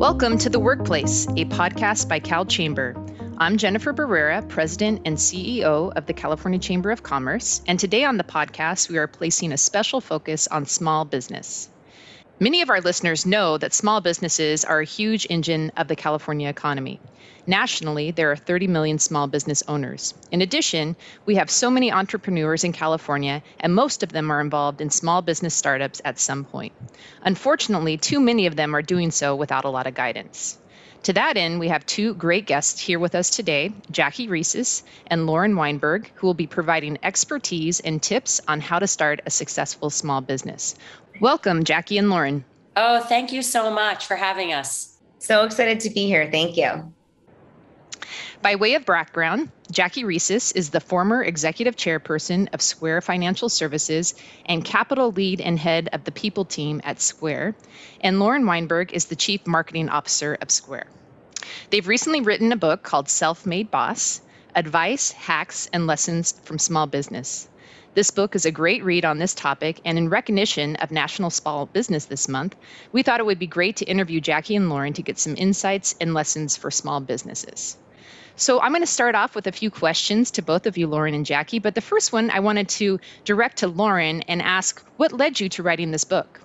Welcome to The Workplace, a podcast by CalChamber. I'm Jennifer Barrera, President and CEO of the California Chamber of Commerce, and today on the podcast, we are placing a special focus on small business. Many of our listeners know that small businesses are a huge engine of the California economy. Nationally, there are 30 million small business owners. In addition, we have so many entrepreneurs in California, and most of them are involved in small business startups at some point. Unfortunately, too many of them are doing so without a lot of guidance. To that end, we have two great guests here with us today Jackie Reses and Lauren Weinberg, who will be providing expertise and tips on how to start a successful small business. Welcome, Jackie and Lauren. Oh, thank you so much for having us. So excited to be here. Thank you. By way of background, Jackie Reses is the former executive chairperson of Square Financial Services and capital lead and head of the people team at Square, and Lauren Weinberg is the chief marketing officer of Square. They've recently written a book called Self Made Boss Advice, Hacks, and Lessons from Small Business. This book is a great read on this topic, and in recognition of National Small Business this month, we thought it would be great to interview Jackie and Lauren to get some insights and lessons for small businesses. So I'm going to start off with a few questions to both of you, Lauren and Jackie. But the first one I wanted to direct to Lauren and ask what led you to writing this book?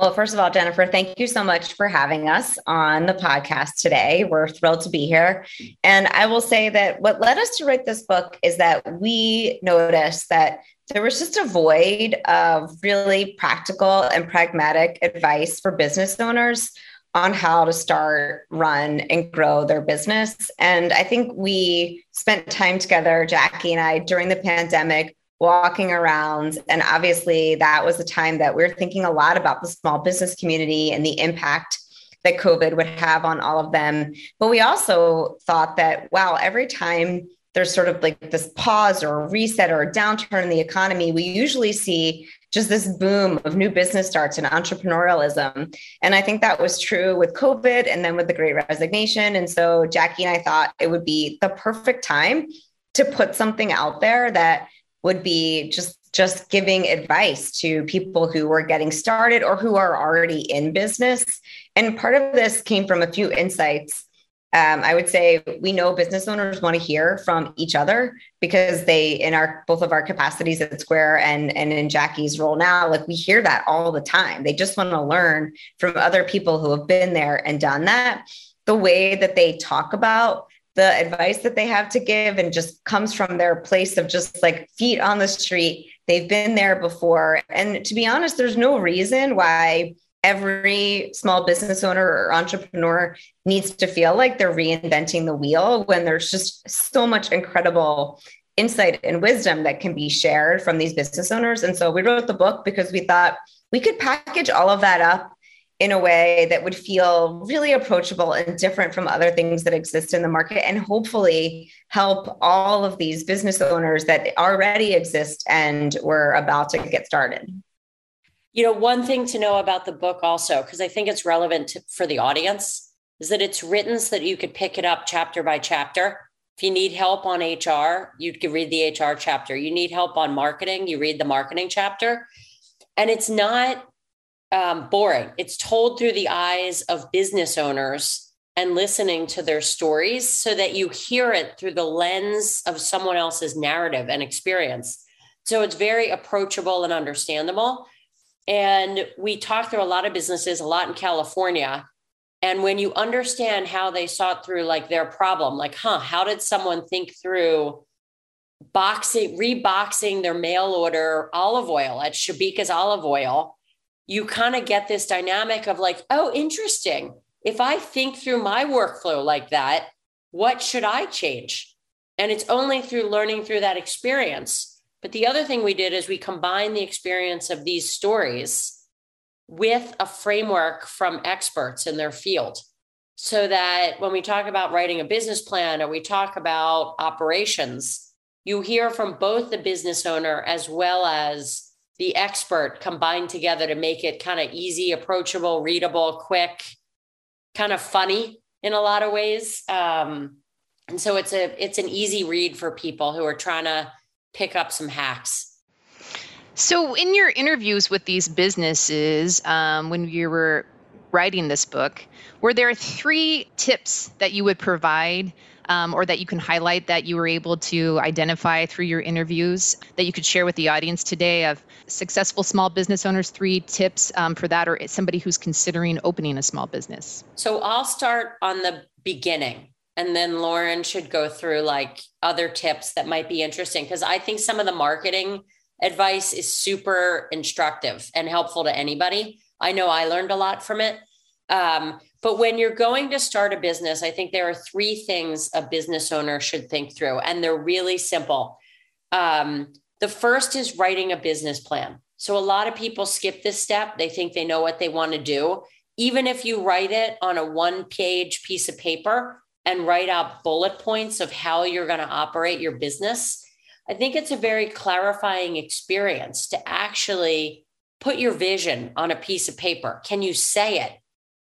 Well, first of all, Jennifer, thank you so much for having us on the podcast today. We're thrilled to be here. And I will say that what led us to write this book is that we noticed that there was just a void of really practical and pragmatic advice for business owners on how to start, run, and grow their business. And I think we spent time together, Jackie and I, during the pandemic, walking around. And obviously, that was the time that we are thinking a lot about the small business community and the impact that COVID would have on all of them. But we also thought that, wow, every time there's sort of like this pause or a reset or a downturn in the economy, we usually see just this boom of new business starts and entrepreneurialism. And I think that was true with COVID and then with the great resignation. And so Jackie and I thought it would be the perfect time to put something out there that would be just just giving advice to people who were getting started or who are already in business. And part of this came from a few insights um, I would say we know business owners want to hear from each other because they, in our both of our capacities at Square and and in Jackie's role now, like we hear that all the time. They just want to learn from other people who have been there and done that. The way that they talk about the advice that they have to give and just comes from their place of just like feet on the street. They've been there before. And to be honest, there's no reason why every small business owner or entrepreneur needs to feel like they're reinventing the wheel when there's just so much incredible insight and wisdom that can be shared from these business owners. And so we wrote the book because we thought we could package all of that up in a way that would feel really approachable and different from other things that exist in the market and hopefully help all of these business owners that already exist and we're about to get started. You know, one thing to know about the book also, because I think it's relevant to, for the audience, is that it's written so that you could pick it up chapter by chapter. If you need help on HR, you could read the HR chapter. You need help on marketing, you read the marketing chapter. And it's not um, boring. It's told through the eyes of business owners and listening to their stories so that you hear it through the lens of someone else's narrative and experience. So it's very approachable and understandable. And we talk through a lot of businesses, a lot in California. And when you understand how they sought through like their problem, like, huh, how did someone think through boxing, reboxing their mail order olive oil at Shabika's olive oil? You kind of get this dynamic of like, oh, interesting. If I think through my workflow like that, what should I change? And it's only through learning through that experience but the other thing we did is we combined the experience of these stories with a framework from experts in their field. So that when we talk about writing a business plan or we talk about operations, you hear from both the business owner as well as the expert combined together to make it kind of easy, approachable, readable, quick, kind of funny in a lot of ways. Um, and so it's a it's an easy read for people who are trying to pick up some hacks. So, in your interviews with these businesses, um, when you were writing this book, were there three tips that you would provide um, or that you can highlight that you were able to identify through your interviews that you could share with the audience today of successful small business owners, three tips um, for that, or somebody who's considering opening a small business? So I'll start on the beginning. And then Lauren should go through like other tips that might be interesting because I think some of the marketing advice is super instructive and helpful to anybody. I know I learned a lot from it. Um, but when you're going to start a business, I think there are three things a business owner should think through, and they're really simple. Um, the first is writing a business plan. So a lot of people skip this step. They think they know what they want to do. Even if you write it on a one page piece of paper and write out bullet points of how you're going to operate your business, I think it's a very clarifying experience to actually put your vision on a piece of paper. Can you say it?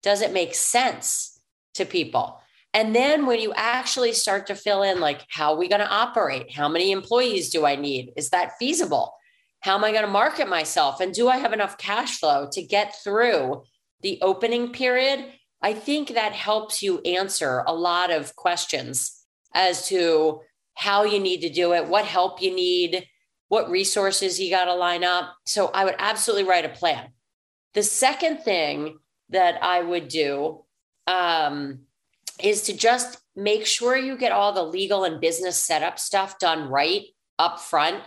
Does it make sense to people? And then when you actually start to fill in, like, how are we going to operate? How many employees do I need? Is that feasible? How am I going to market myself? And do I have enough cash flow to get through the opening period? I think that helps you answer a lot of questions as to how you need to do it, what help you need, what resources you got to line up. So I would absolutely write a plan. The second thing that I would do um, is to just make sure you get all the legal and business setup stuff done right up front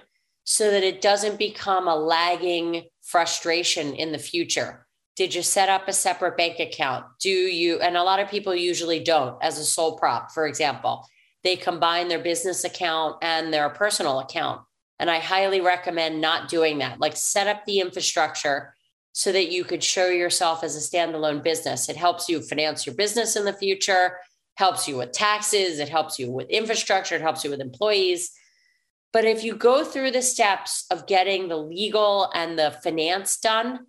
so that it doesn't become a lagging frustration in the future. Did you set up a separate bank account? Do you, and a lot of people usually don't, as a sole prop, for example, they combine their business account and their personal account. And I highly recommend not doing that. Like set up the infrastructure so that you could show yourself as a standalone business. It helps you finance your business in the future, helps you with taxes, it helps you with infrastructure, it helps you with employees. But if you go through the steps of getting the legal and the finance done,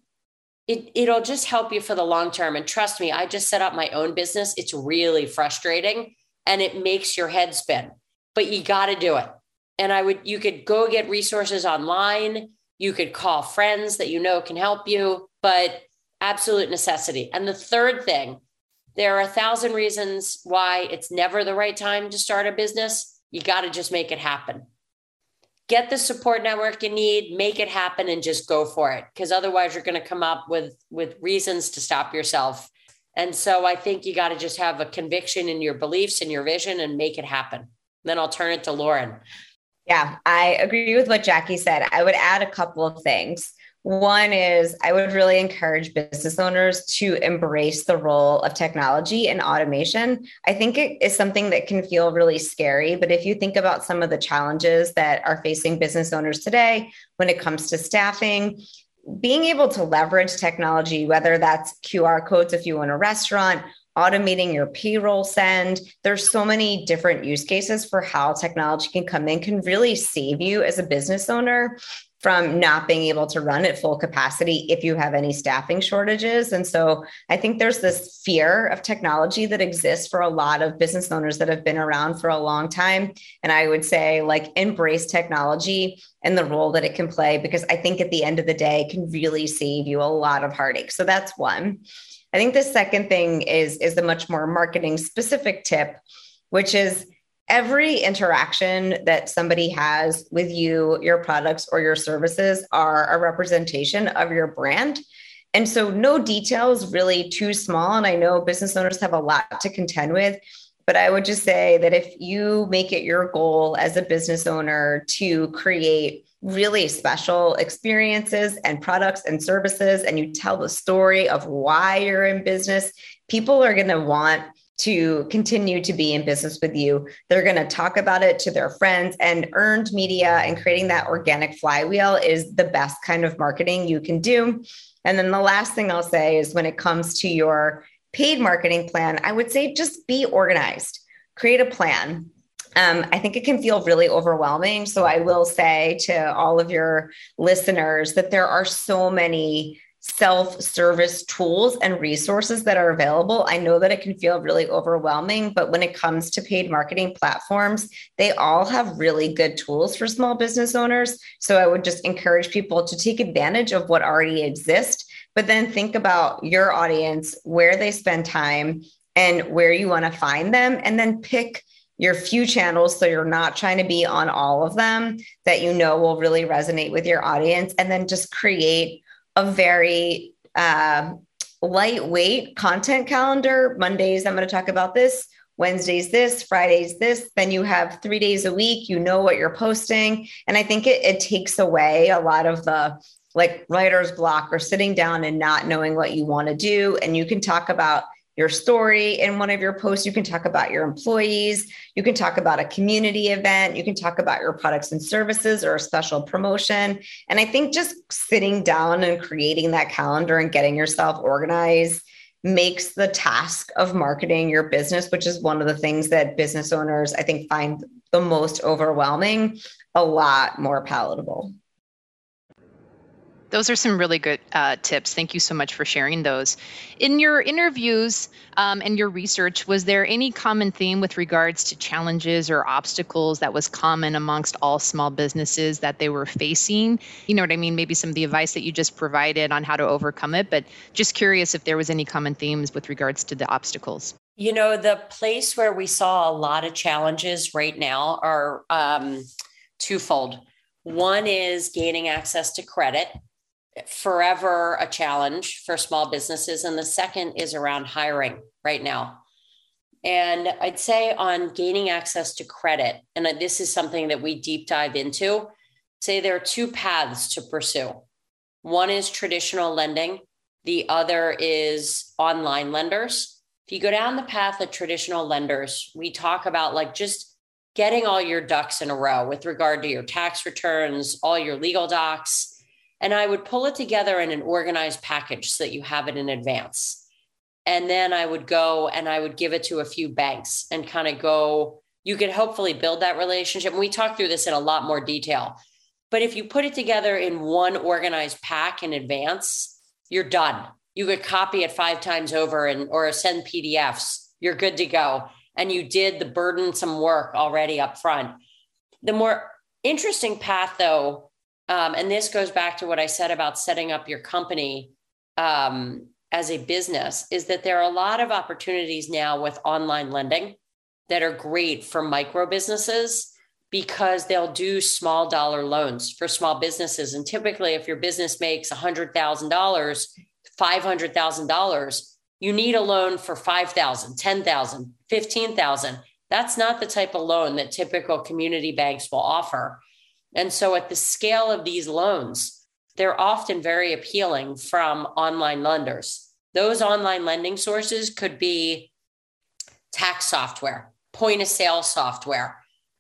it, it'll just help you for the long term. And trust me, I just set up my own business. It's really frustrating and it makes your head spin, but you got to do it. And I would, you could go get resources online you could call friends that you know can help you, but absolute necessity. And the third thing, there are a thousand reasons why it's never the right time to start a business. You got to just make it happen. Get the support network you need, make it happen and just go for it because otherwise you're going to come up with with reasons to stop yourself. And so I think you got to just have a conviction in your beliefs and your vision and make it happen. Then I'll turn it to Lauren. Yeah, I agree with what Jackie said. I would add a couple of things. One is I would really encourage business owners to embrace the role of technology and automation. I think it is something that can feel really scary, but if you think about some of the challenges that are facing business owners today when it comes to staffing, being able to leverage technology, whether that's QR codes if you own a restaurant automating your payroll send. There's so many different use cases for how technology can come in, can really save you as a business owner from not being able to run at full capacity if you have any staffing shortages. And so I think there's this fear of technology that exists for a lot of business owners that have been around for a long time. And I would say, like, embrace technology and the role that it can play, because I think at the end of the day, can really save you a lot of heartache. So that's one. I think the second thing is is the much more marketing specific tip, which is every interaction that somebody has with you, your products or your services are a representation of your brand. And so no details really too small and I know business owners have a lot to contend with, but I would just say that if you make it your goal as a business owner to create really special experiences and products and services, and you tell the story of why you're in business, people are going to want to continue to be in business with you. They're going to talk about it to their friends, and earned media and creating that organic flywheel is the best kind of marketing you can do. And then the last thing I'll say is when it comes to your paid marketing plan, I would say just be organized, create a plan um, I think it can feel really overwhelming. So I will say to all of your listeners that there are so many self service tools and resources that are available. I know that it can feel really overwhelming, but when it comes to paid marketing platforms, they all have really good tools for small business owners. So I would just encourage people to take advantage of what already exists but then think about your audience, where they spend time, and where you want to find them, and then pick your few channels so you're not trying to be on all of them that you know will really resonate with your audience and then just create a very uh, lightweight content calendar. Mondays i'm going to talk about this. Wednesdays this. Fridays this. Then you have three days a week. You know what you're posting. And i think it, it takes away a lot of the like writer's block or sitting down and not knowing what you want to do. And you can talk about your story in one of your posts. You can talk about your employees. You can talk about a community event. You can talk about your products and services or a special promotion. And I think just sitting down and creating that calendar and getting yourself organized makes the task of marketing your business, which is one of the things that business owners, I think, find the most overwhelming, a lot more palatable. Those are some really good uh, tips. Thank you so much for sharing those. In your interviews um, and your research, was there any common theme with regards to challenges or obstacles that was common amongst all small businesses that they were facing? You know what I mean? Maybe some of the advice that you just provided on how to overcome it, but just curious if there was any common themes with regards to the obstacles. You know, the place where we saw a lot of challenges right now are um, twofold. One is gaining access to credit forever a challenge for small businesses. And the second is around hiring right now. And I'd say on gaining access to credit, and this is something that we deep dive into, say there are two paths to pursue. One is traditional lending, the other is online lenders. If you go down the path of traditional lenders, we talk about like just getting all your ducks in a row with regard to your tax returns, all your legal docs, and I would pull it together in an organized package so that you have it in advance. And then I would go and I would give it to a few banks and kind of go, you could hopefully build that relationship. And we talked through this in a lot more detail. But if you put it together in one organized pack in advance, you're done. You could copy it five times over and or send PDFs. You're good to go. And you did the burdensome work already up front. The more interesting path, though, um, and this goes back to what I said about setting up your company um, as a business, is that there are a lot of opportunities now with online lending that are great for micro businesses because they'll do small dollar loans for small businesses. And typically, if your business makes $100,000, $500,000, you need a loan for 5,000, 10,000, 15,000. That's not the type of loan that typical community banks will offer. And so, at the scale of these loans, they're often very appealing from online lenders. Those online lending sources could be tax software, point of sale software,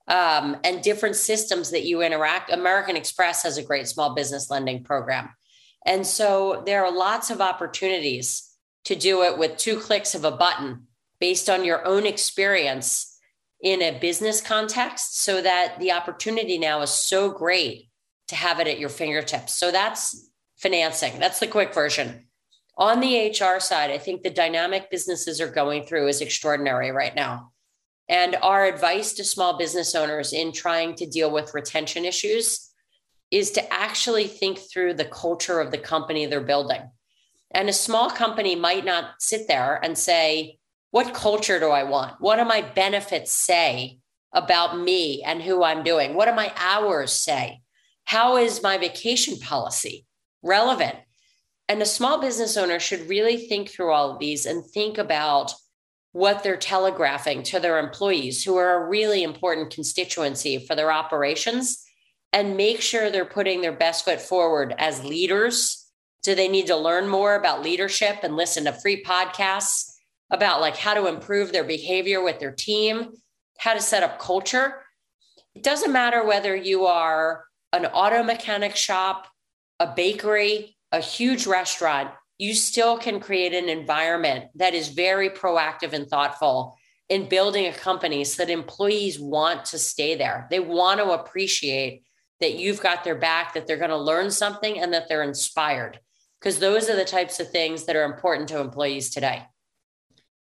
um, and different systems that you interact. American Express has a great small business lending program. And so there are lots of opportunities to do it with two clicks of a button based on your own experience in a business context so that the opportunity now is so great to have it at your fingertips. So that's financing. That's the quick version. On the HR side, I think the dynamic businesses are going through is extraordinary right now. And our advice to small business owners in trying to deal with retention issues is to actually think through the culture of the company they're building. And a small company might not sit there and say, what culture do I want? What do my benefits say about me and who I'm doing? What do my hours say? How is my vacation policy relevant? And a small business owner should really think through all of these and think about what they're telegraphing to their employees, who are a really important constituency for their operations, and make sure they're putting their best foot forward as leaders. Do they need to learn more about leadership and listen to free podcasts? About like how to improve their behavior with their team, how to set up culture. It doesn't matter whether you are an auto mechanic shop, a bakery, a huge restaurant, you still can create an environment that is very proactive and thoughtful in building a company so that employees want to stay there. They want to appreciate that you've got their back, that they're going to learn something, and that they're inspired. Because those are the types of things that are important to employees today.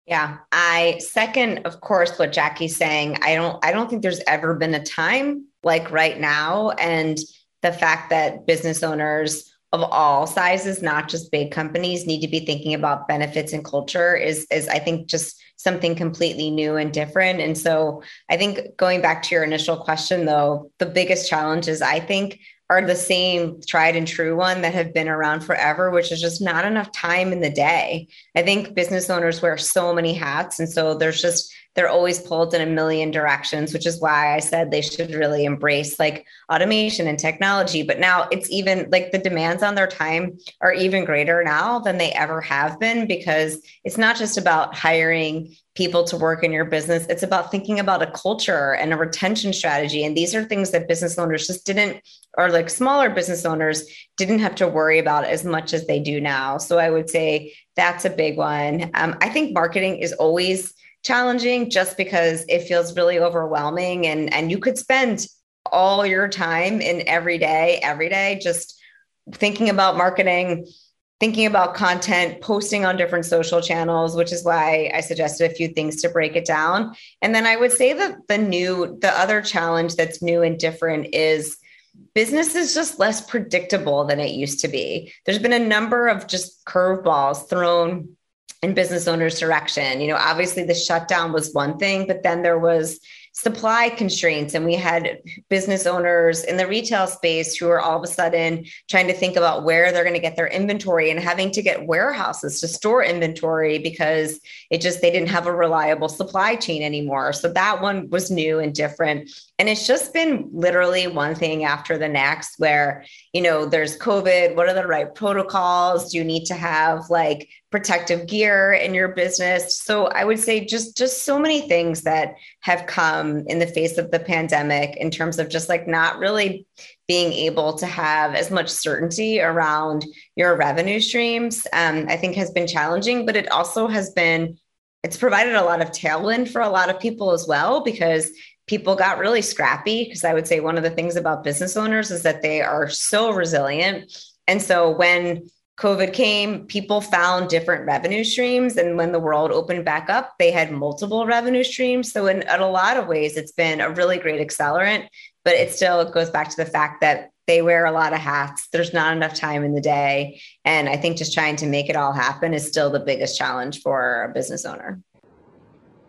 Yeah, I second, of course, what Jackie's saying. I don't, I don't think there's ever been a time like right now, and the fact that business owners of all sizes, not just big companies, need to be thinking about benefits and culture is, is I think just something completely new and different. And so I think going back to your initial question, though, the biggest challenge is I think are the same tried and true one that have been around forever, which is just not enough time in the day. I think business owners wear so many hats. And so there's just, they're always pulled in a million directions, which is why I said they should really embrace like automation and technology. But now it's even like the demands on their time are even greater now than they ever have been because it's not just about hiring people to work in your business. It's about thinking about a culture and a retention strategy. And these are things that business owners just didn't, or like smaller business owners didn't have to worry about as much as they do now. So I would say that's a big one. Um, I think marketing is always challenging just because it feels really overwhelming and, and you could spend all your time in every day, every day, just thinking about marketing thinking about content, posting on different social channels, which is why I suggested a few things to break it down. And then I would say that the new, the other challenge that's new and different is business is just less predictable than it used to be. There's been a number of just curveballs thrown in business owners' direction. You know, obviously the shutdown was one thing, but then there was supply constraints and we had business owners in the retail space who are all of a sudden trying to think about where they're going to get their inventory and having to get warehouses to store inventory because it just they didn't have a reliable supply chain anymore. So that one was new and different. And it's just been literally one thing after the next where you know there's covid what are the right protocols? Do you need to have like protective gear in your business. So i would say just just so many things that have come in the face of the pandemic in terms of just like not really being able to have as much certainty around your revenue streams um, i think has been challenging but it also has been it's provided a lot of tailwind for a lot of people as well because people got really scrappy. Because i would say one of the things about business owners is that they are so resilient. And so when COVID came, people found different revenue streams. And when the world opened back up, they had multiple revenue streams. So, in, in, a lot of ways, it's been a really great accelerant, but it still goes back to the fact that they wear a lot of hats. There's not enough time in the day. And I think just trying to make it all happen is still the biggest challenge for a business owner.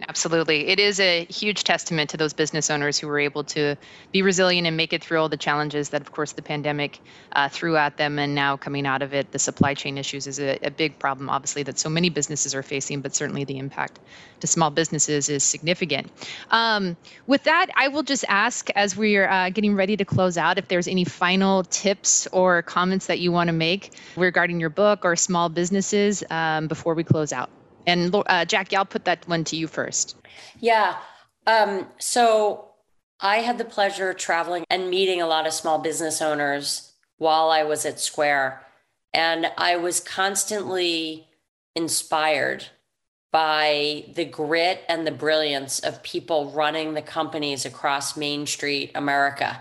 Absolutely. It is a huge testament to those business owners who were able to be resilient and make it through all the challenges that, of course, the pandemic uh, threw at them. And now coming out of it, the supply chain issues is a, a, big problem, obviously, that so many businesses are facing, but certainly the impact to small businesses is significant. Um, with that, I will just ask as we're uh, getting ready to close out if there's any final tips or comments that you want to make regarding your book or small businesses um, before we close out. And uh, Jackie, I'll put that one to you first. Yeah. Um, so I had the pleasure of traveling and meeting a lot of small business owners while I was at Square. And I was constantly inspired by the grit and the brilliance of people running the companies across Main Street America.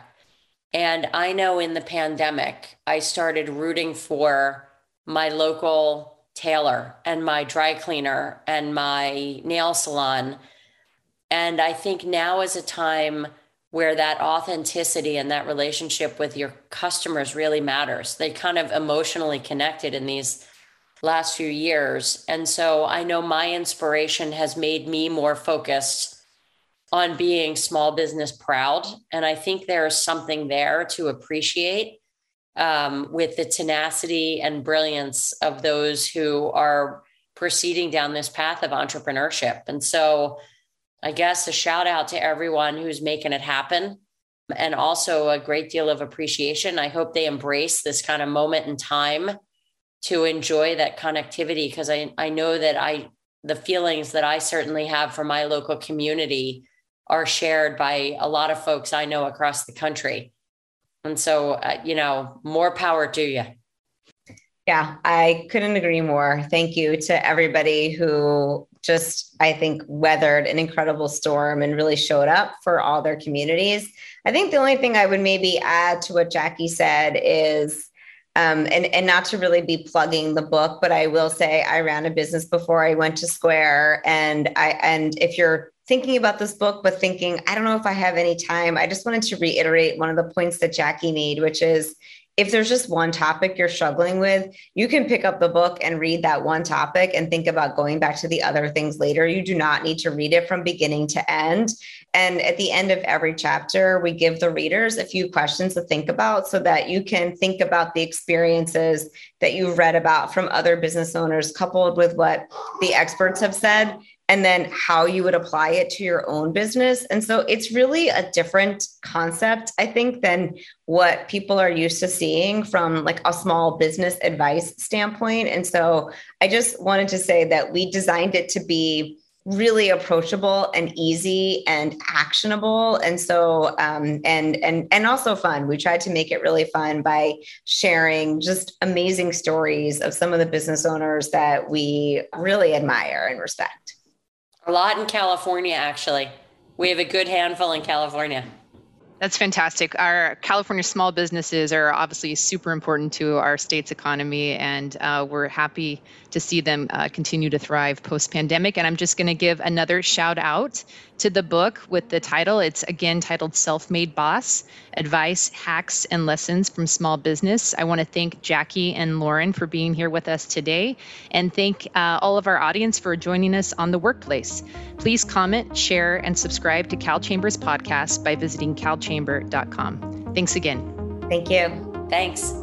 And I know in the pandemic, I started rooting for my local tailor and my dry cleaner and my nail salon. And I think now is a time where that authenticity and that relationship with your customers really matters. They kind of emotionally connected in these last few years. And so I know my inspiration has made me more focused on being small business proud. And I think there's something there to appreciate um, with the tenacity and brilliance of those who are proceeding down this path of entrepreneurship. And so, I guess a shout out to everyone who's making it happen and also a great deal of appreciation. I hope they embrace this kind of moment in time to enjoy that connectivity because I, I know that I the feelings that I certainly have for my local community are shared by a lot of folks I know across the country. And so, uh, you know, more power to you. Yeah, I couldn't agree more. Thank you to everybody who just, I think, weathered an incredible storm and really showed up for all their communities. I think the only thing I would maybe add to what Jackie said is, um, and, and not to really be plugging the book, but I will say I ran a business before I went to Square. And I and if you're thinking about this book, but thinking, I don't know if I have any time. I just wanted to reiterate one of the points that Jackie made, which is if there's just one topic you're struggling with, you can pick up the book and read that one topic and think about going back to the other things later. You do not need to read it from beginning to end. And at the end of every chapter, we give the readers a few questions to think about so that you can think about the experiences that you've read about from other business owners, coupled with what the experts have said and then how you would apply it to your own business. And so it's really a different concept, I think, than what people are used to seeing from like a small business advice standpoint. And so I just wanted to say that we designed it to be really approachable and easy and actionable and so um, and and and also fun we tried to make it really fun by sharing just amazing stories of some of the business owners that we really admire and respect a lot in California, actually. We have a good handful in California. That's fantastic. Our California small businesses are obviously super important to our state's economy, and uh, we're happy to see them uh, continue to thrive post pandemic. And I'm just going to give another shout out to the book with the title. It's again titled Self Made Boss Advice, Hacks, and Lessons from Small Business. I want to thank Jackie and Lauren for being here with us today, and thank uh, all of our audience for joining us on the workplace. Please comment, share, and subscribe to CalChamber's podcast by visiting calchamber.com. Thanks again. Thank you. Thanks.